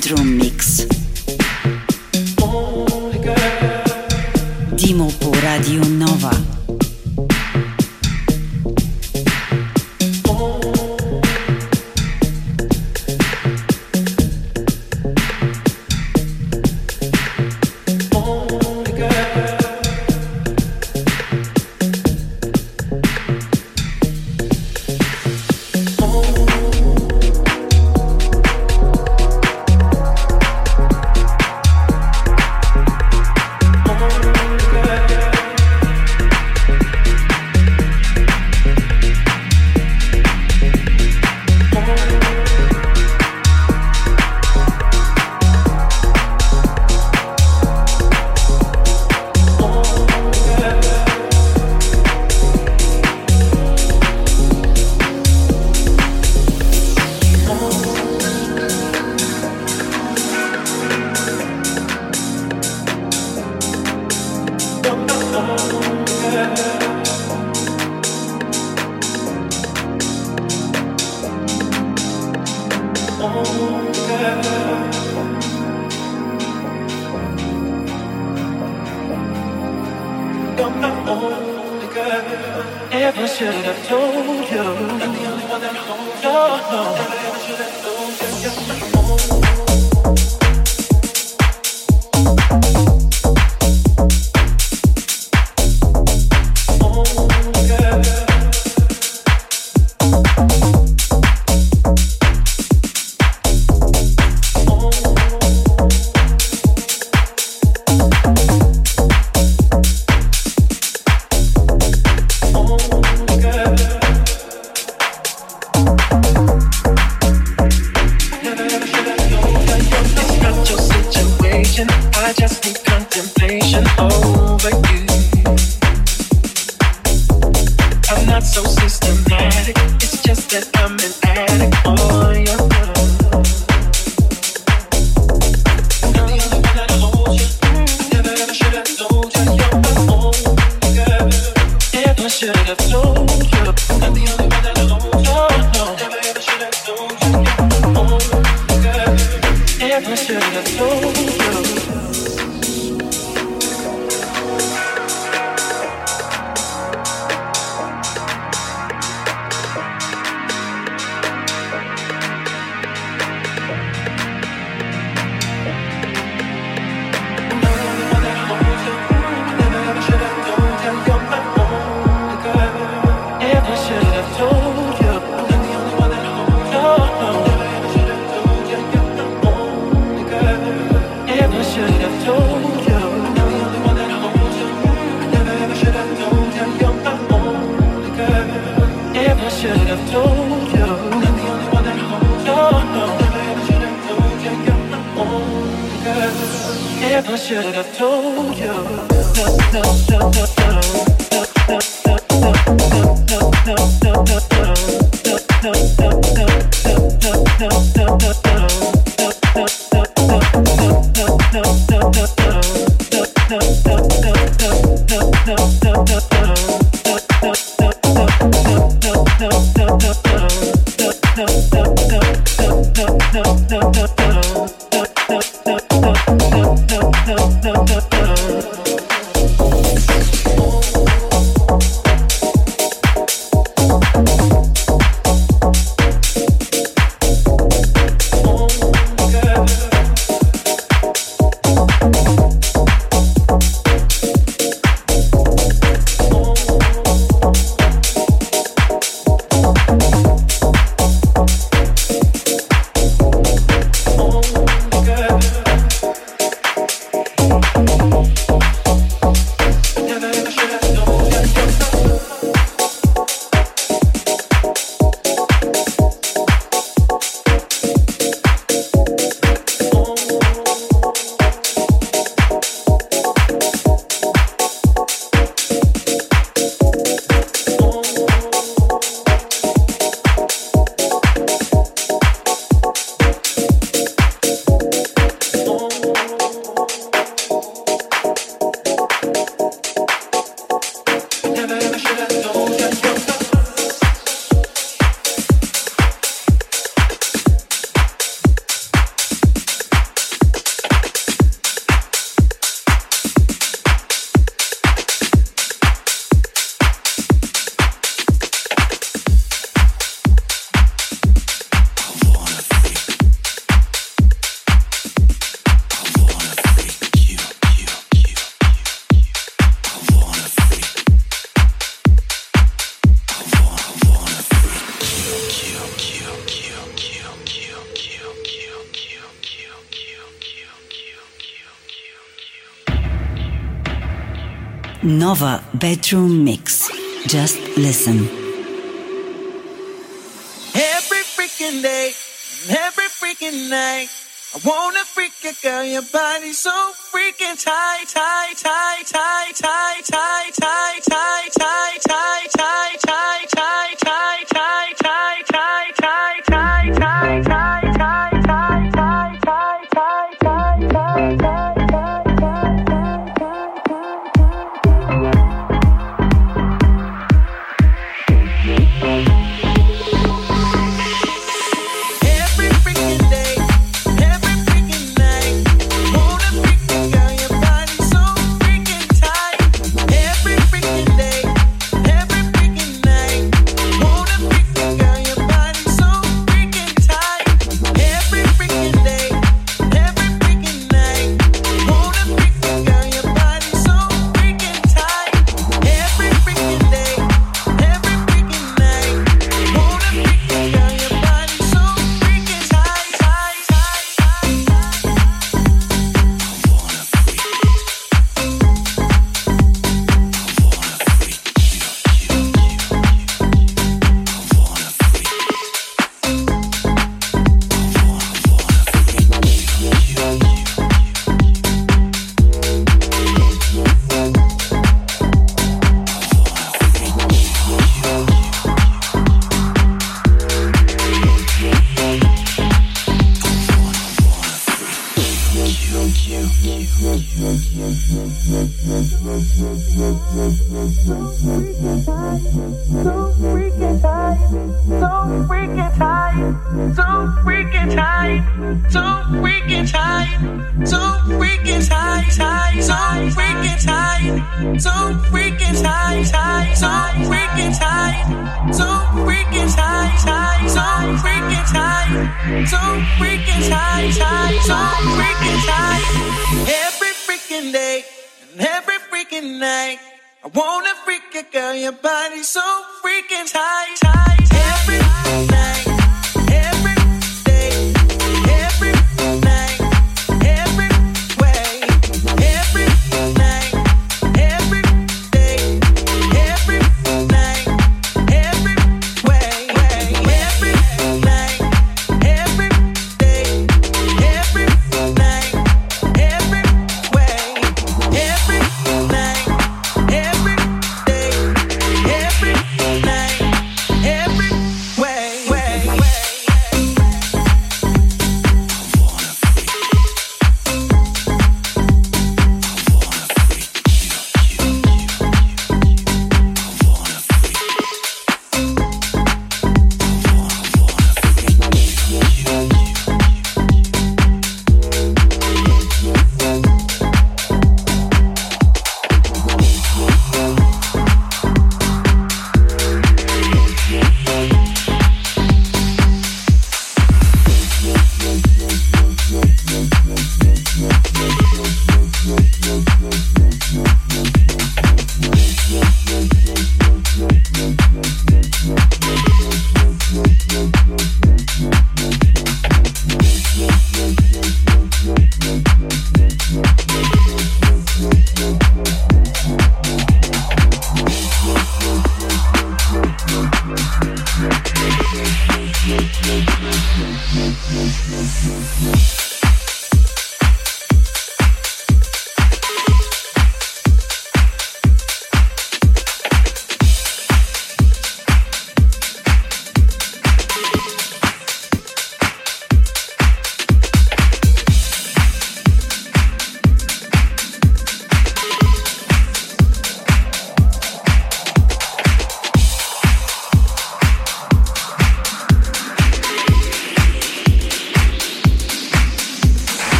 Nova Bedroom I should have told you. No, no, no, no, no, no, no, no, no, no, no. Bedroom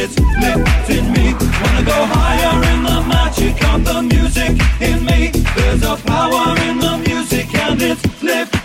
it's lifting me. Wanna go higher in the magic of the music in me. There's a power in the music and it's lifting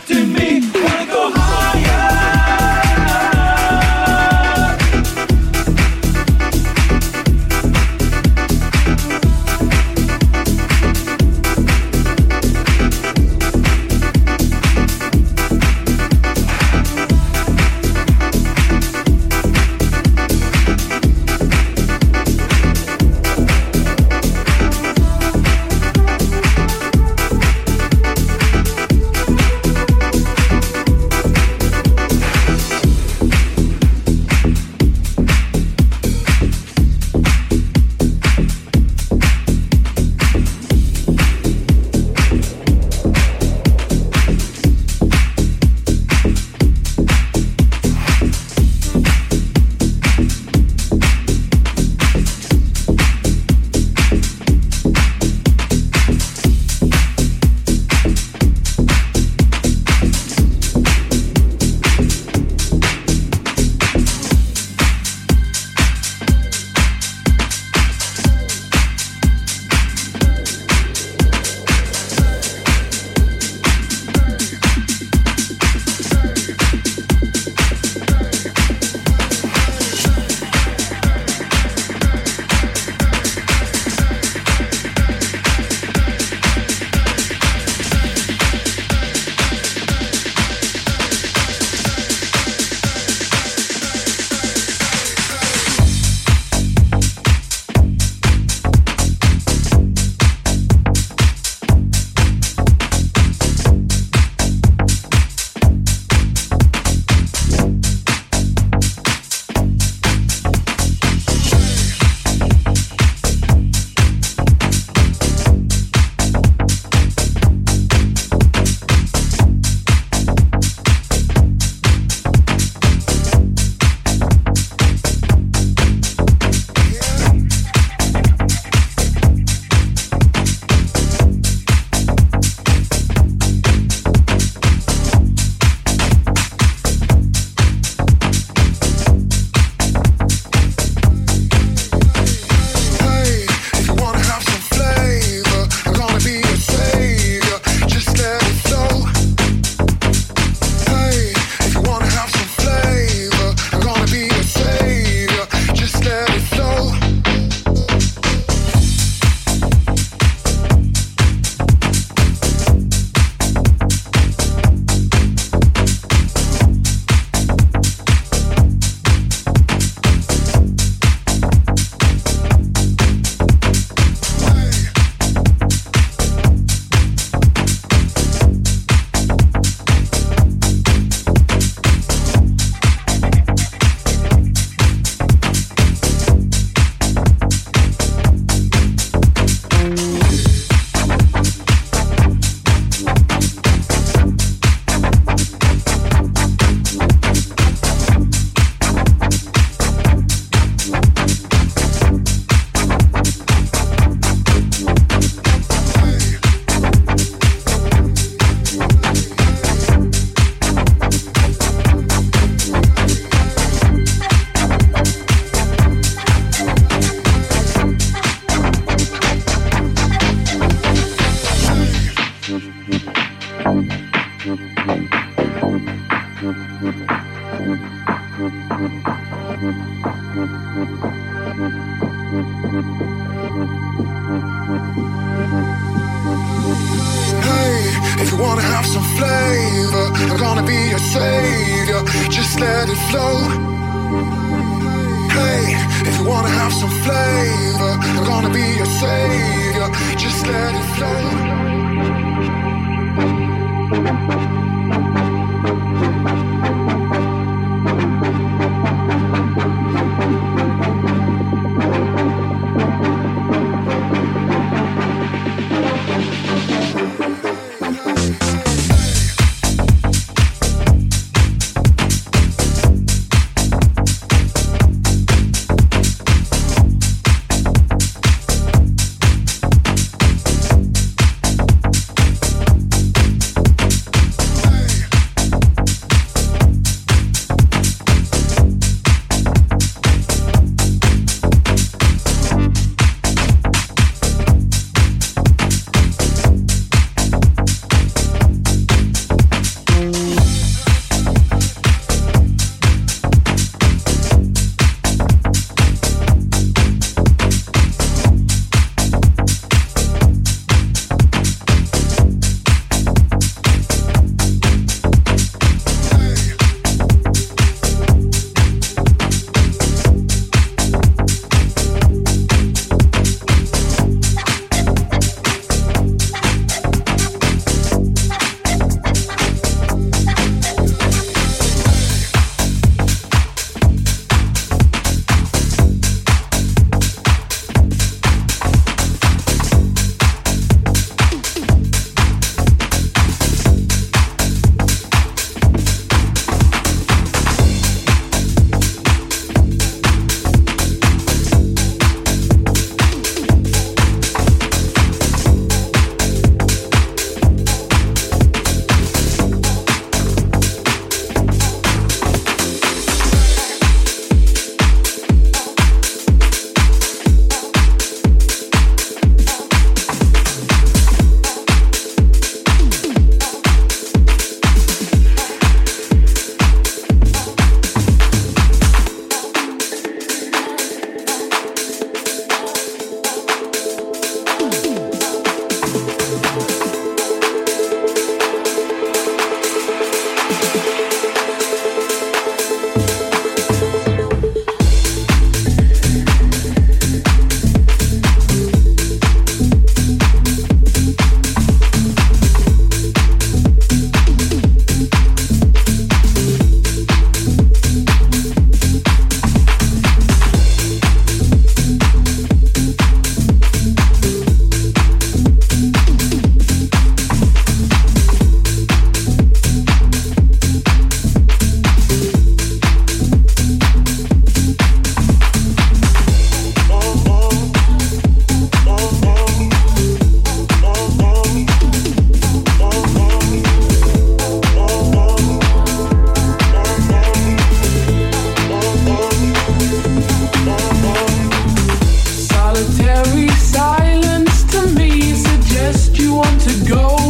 want to go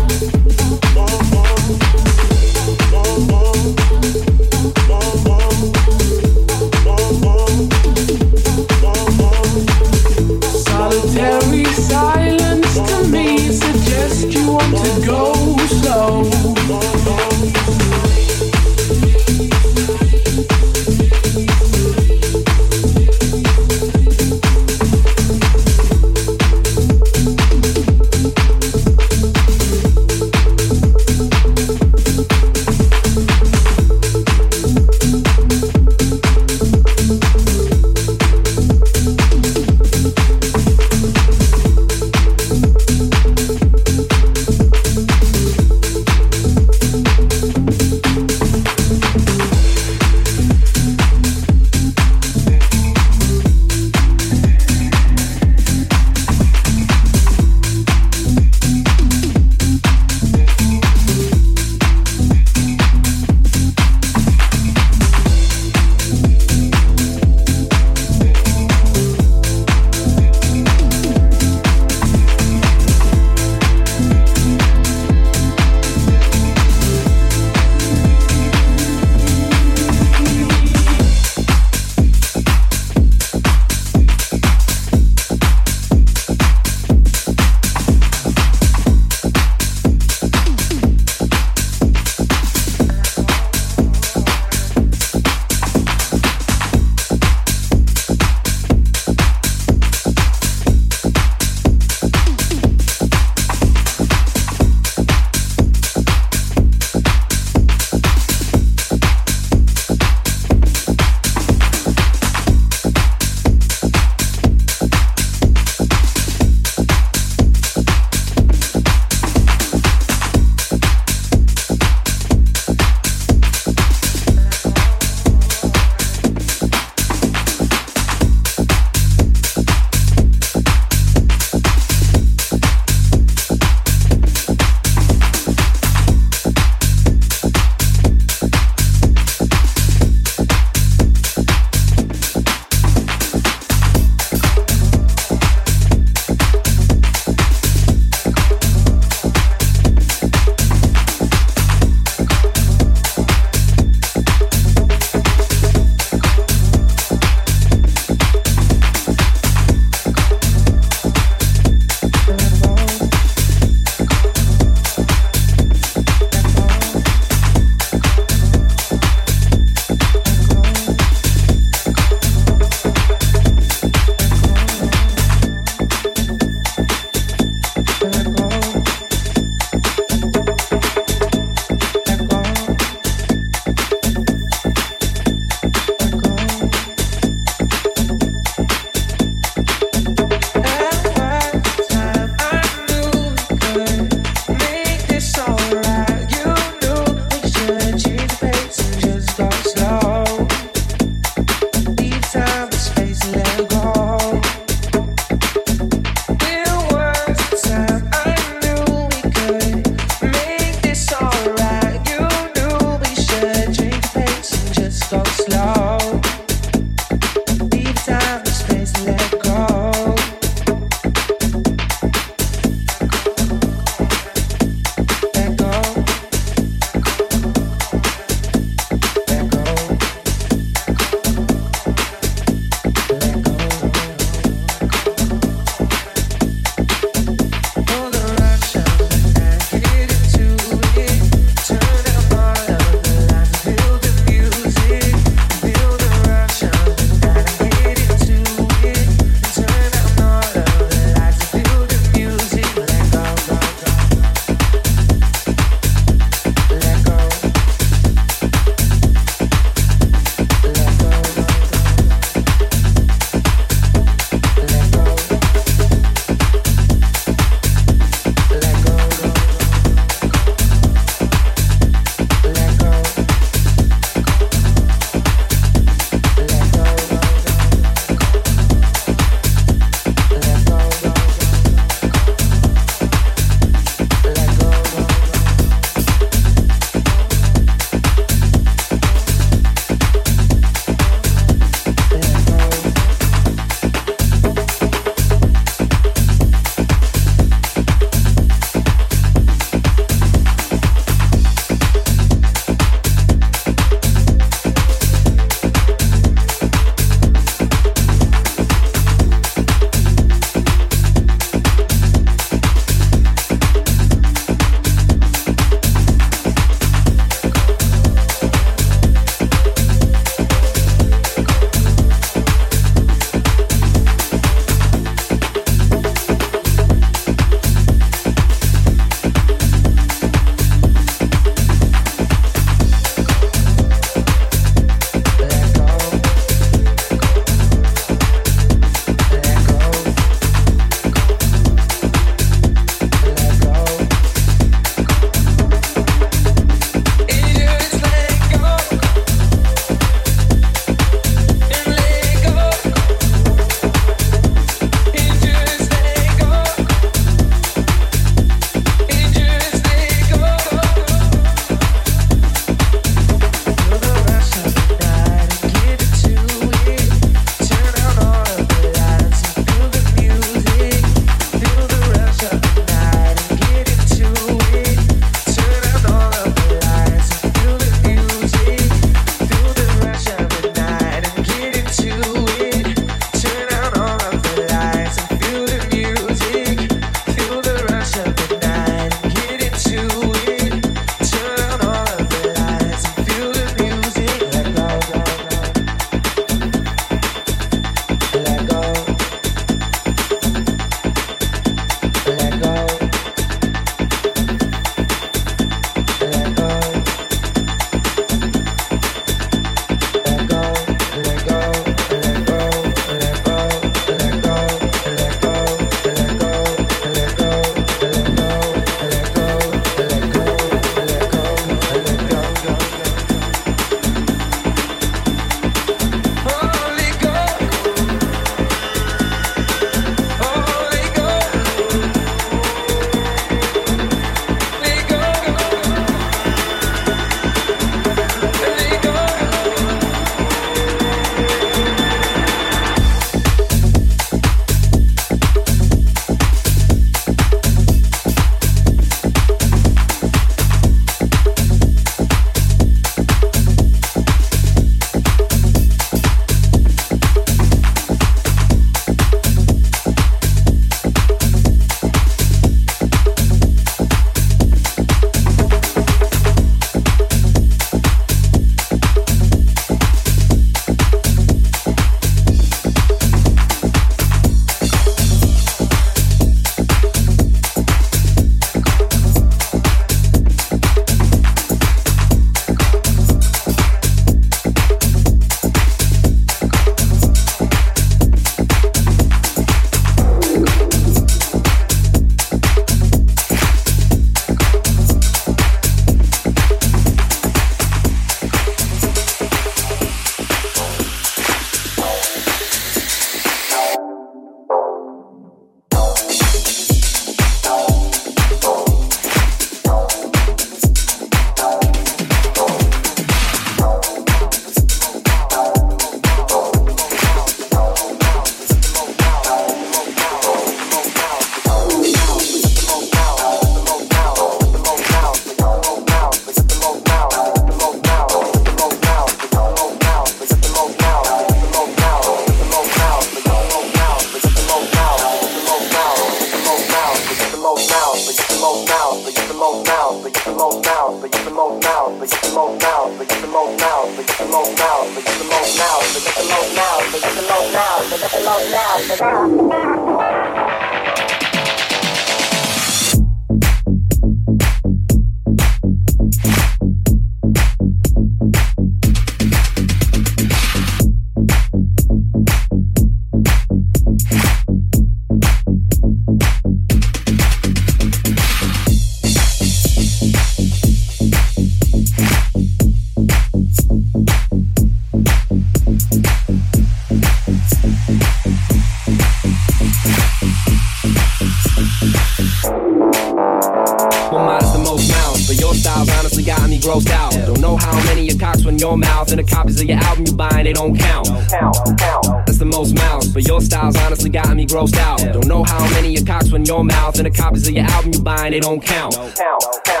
your mouth and the copies of your album you buying they don't count. count, count.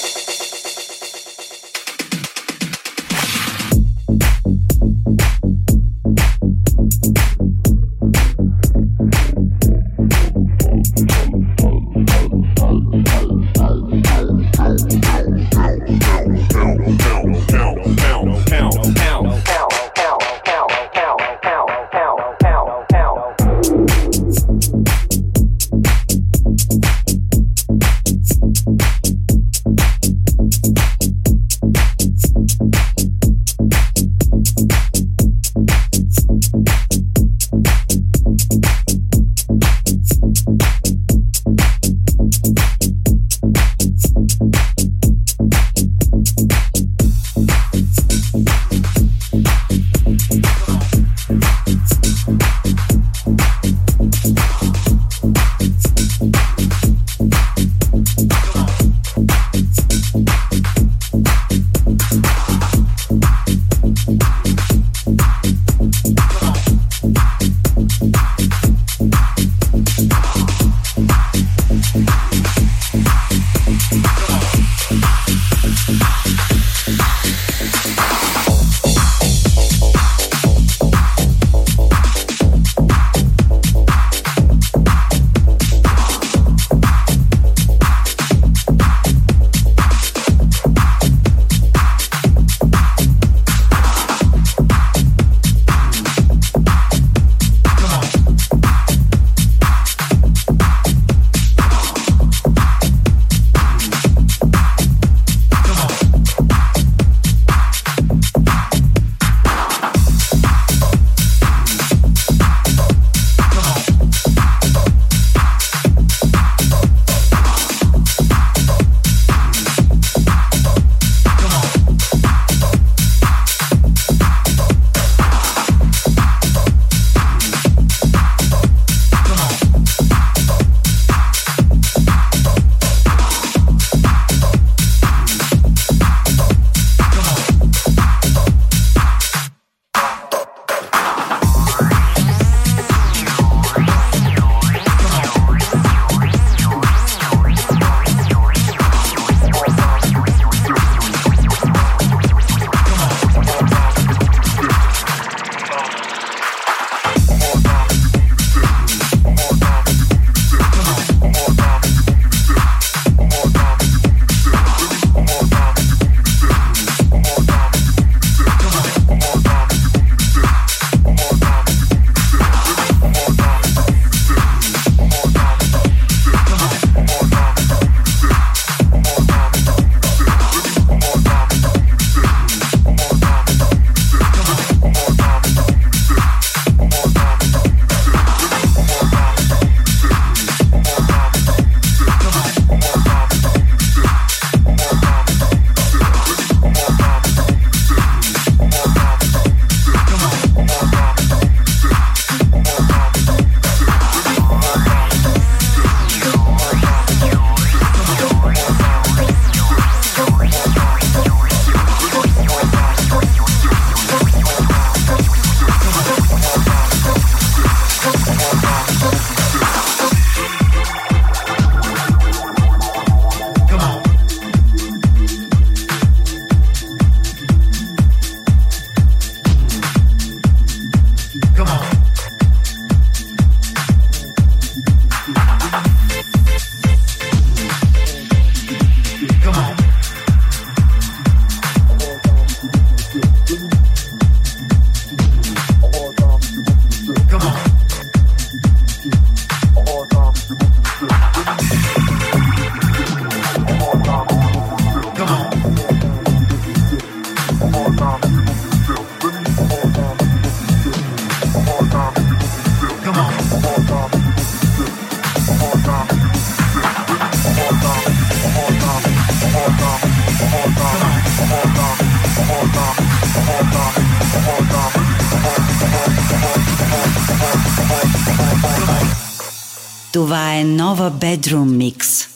Bedroom Mix.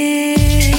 Begin?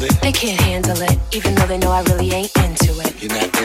They can't handle it, even though they know I really ain't not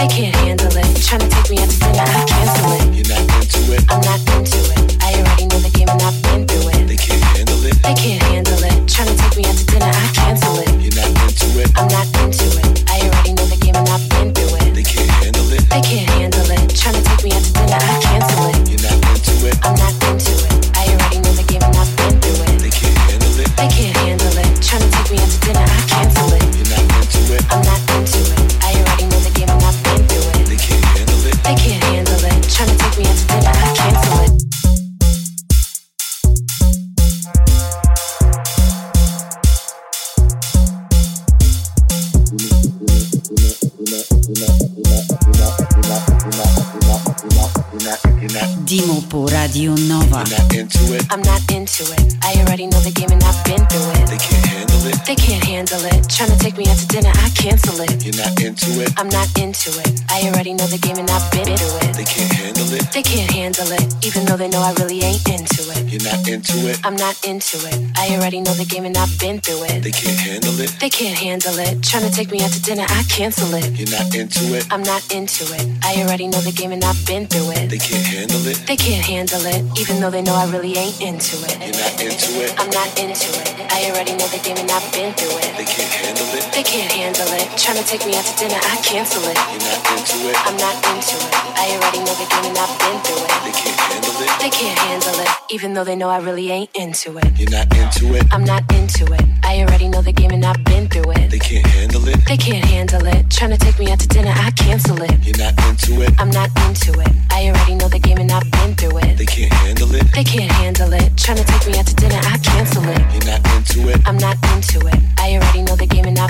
They can't handle it. Trying to take me out to dinner, I cancel it. You're not into it. I'm not Nova. You're uh-huh. not into it. I'm not into it. I already know the game and I've been through it. They can't handle it. They can't handle it. Trying to take me out to dinner, I cancel it. You're not into it. I'm not into it. I already know the game and I've been through it. They can't handle it. They can't handle it, even though they know I really ain't into it. You're not into it. I'm not into it. I already know the game and I've been through it. They can't handle it. They can't handle it. Trying to take me out to dinner, I cancel it. You're not into it. I'm not into it. I already know the game and I've been through it. They can't handle it. They can't handle it, even though they know I really ain't into it. You're not into it. I'm not into it. I already know the game and I've been through it. They can't handle it. They can't handle it. Trying to take me out to dinner, I cancel it. You're not into it. I'm not into it. I already know the game and I've been through it. They can't handle it. They can't handle it, even though they know I really ain't into it. You're not into it. I'm not into it. I already know the game and I've been through it. They can't handle it. They can't handle it. Trying to take me out to dinner, I cancel it. You're not into it. I'm not into it. I already know the game and I've been through it. They can't handle it. They can't handle it. Trying to take me out to dinner, I cancel it. You're not into it. I'm not into it. I already know the game and I've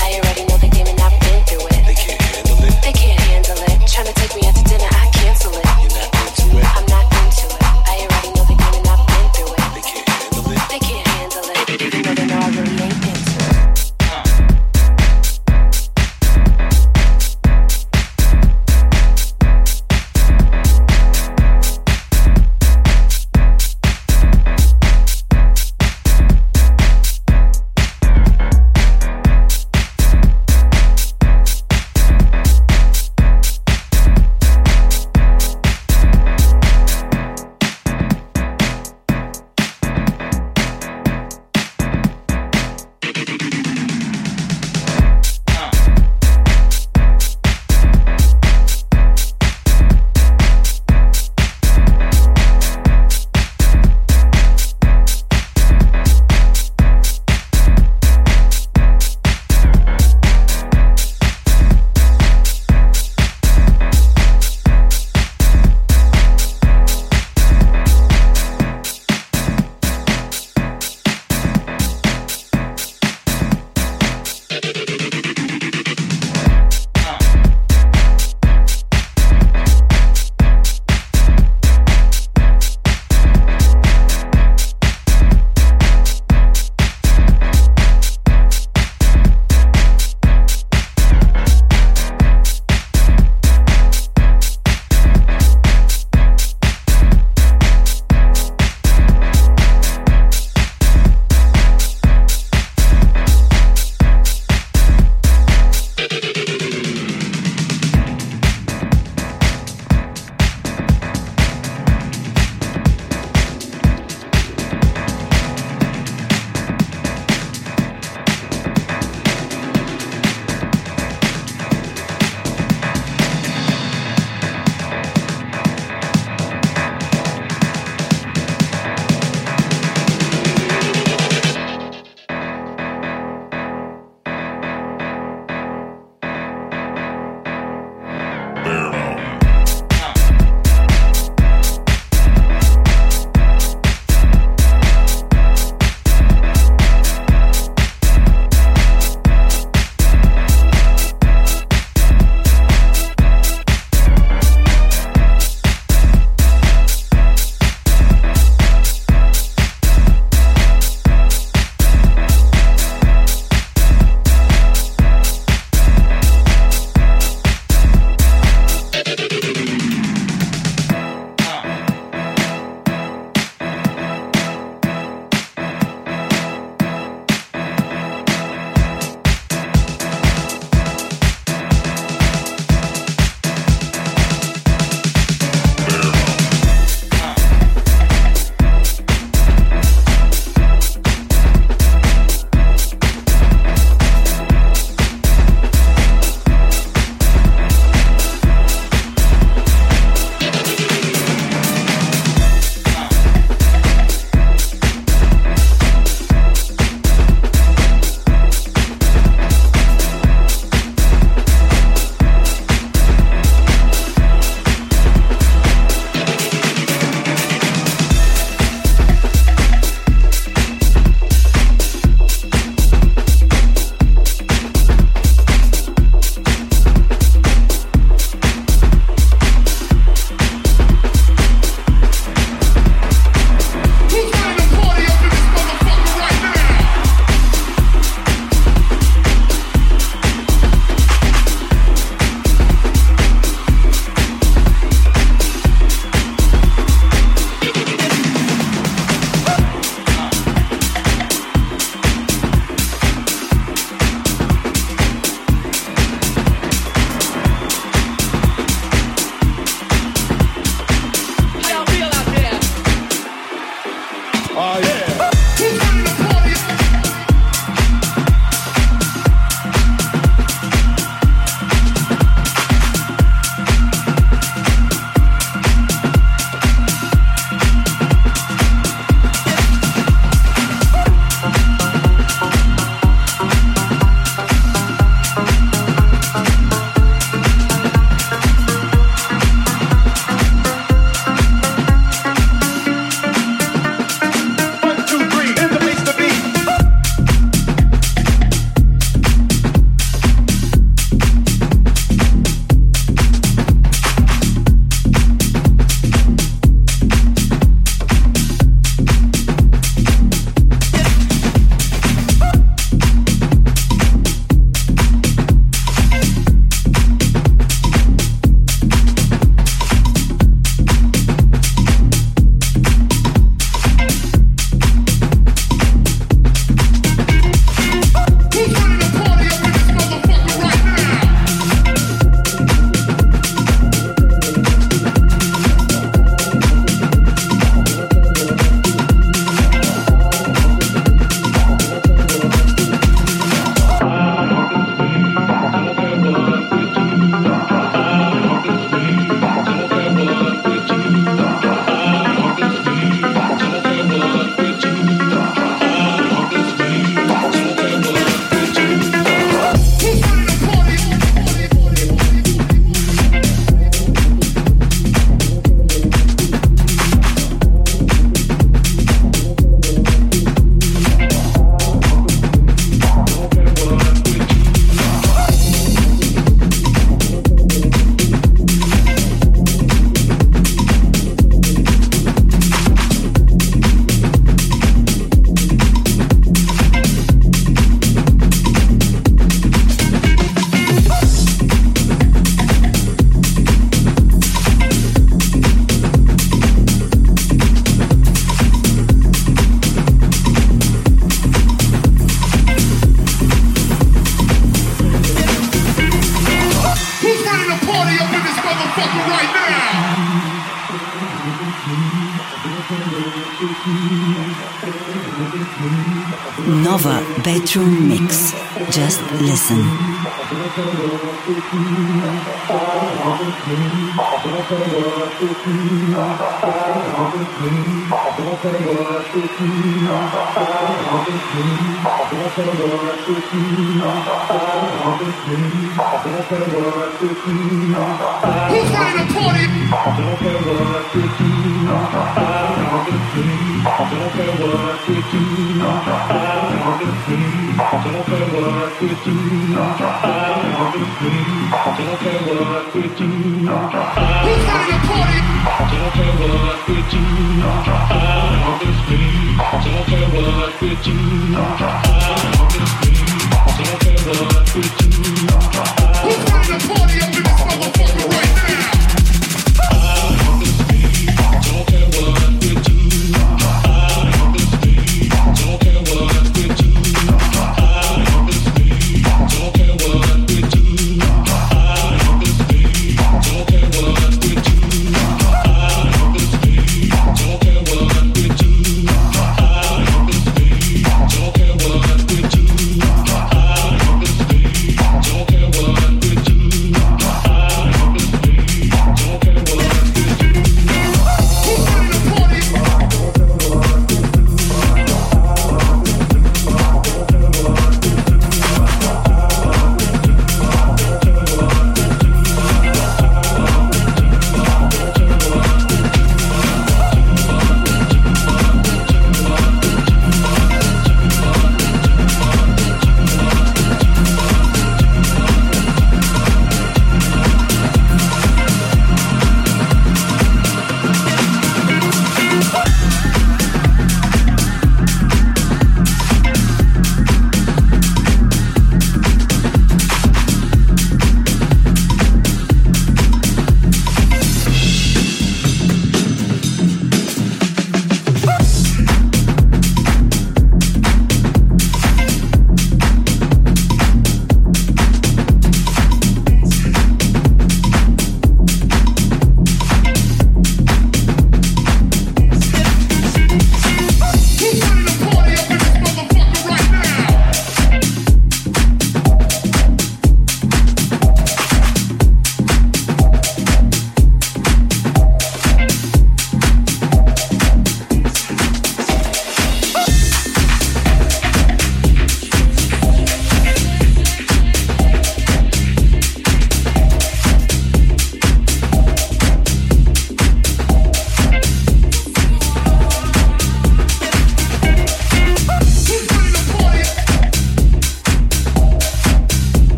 I already know the game and I've been through it. They can't handle it. They can't handle it. Trying to take me out to dinner, I cancel it. You're not it.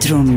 Bedroom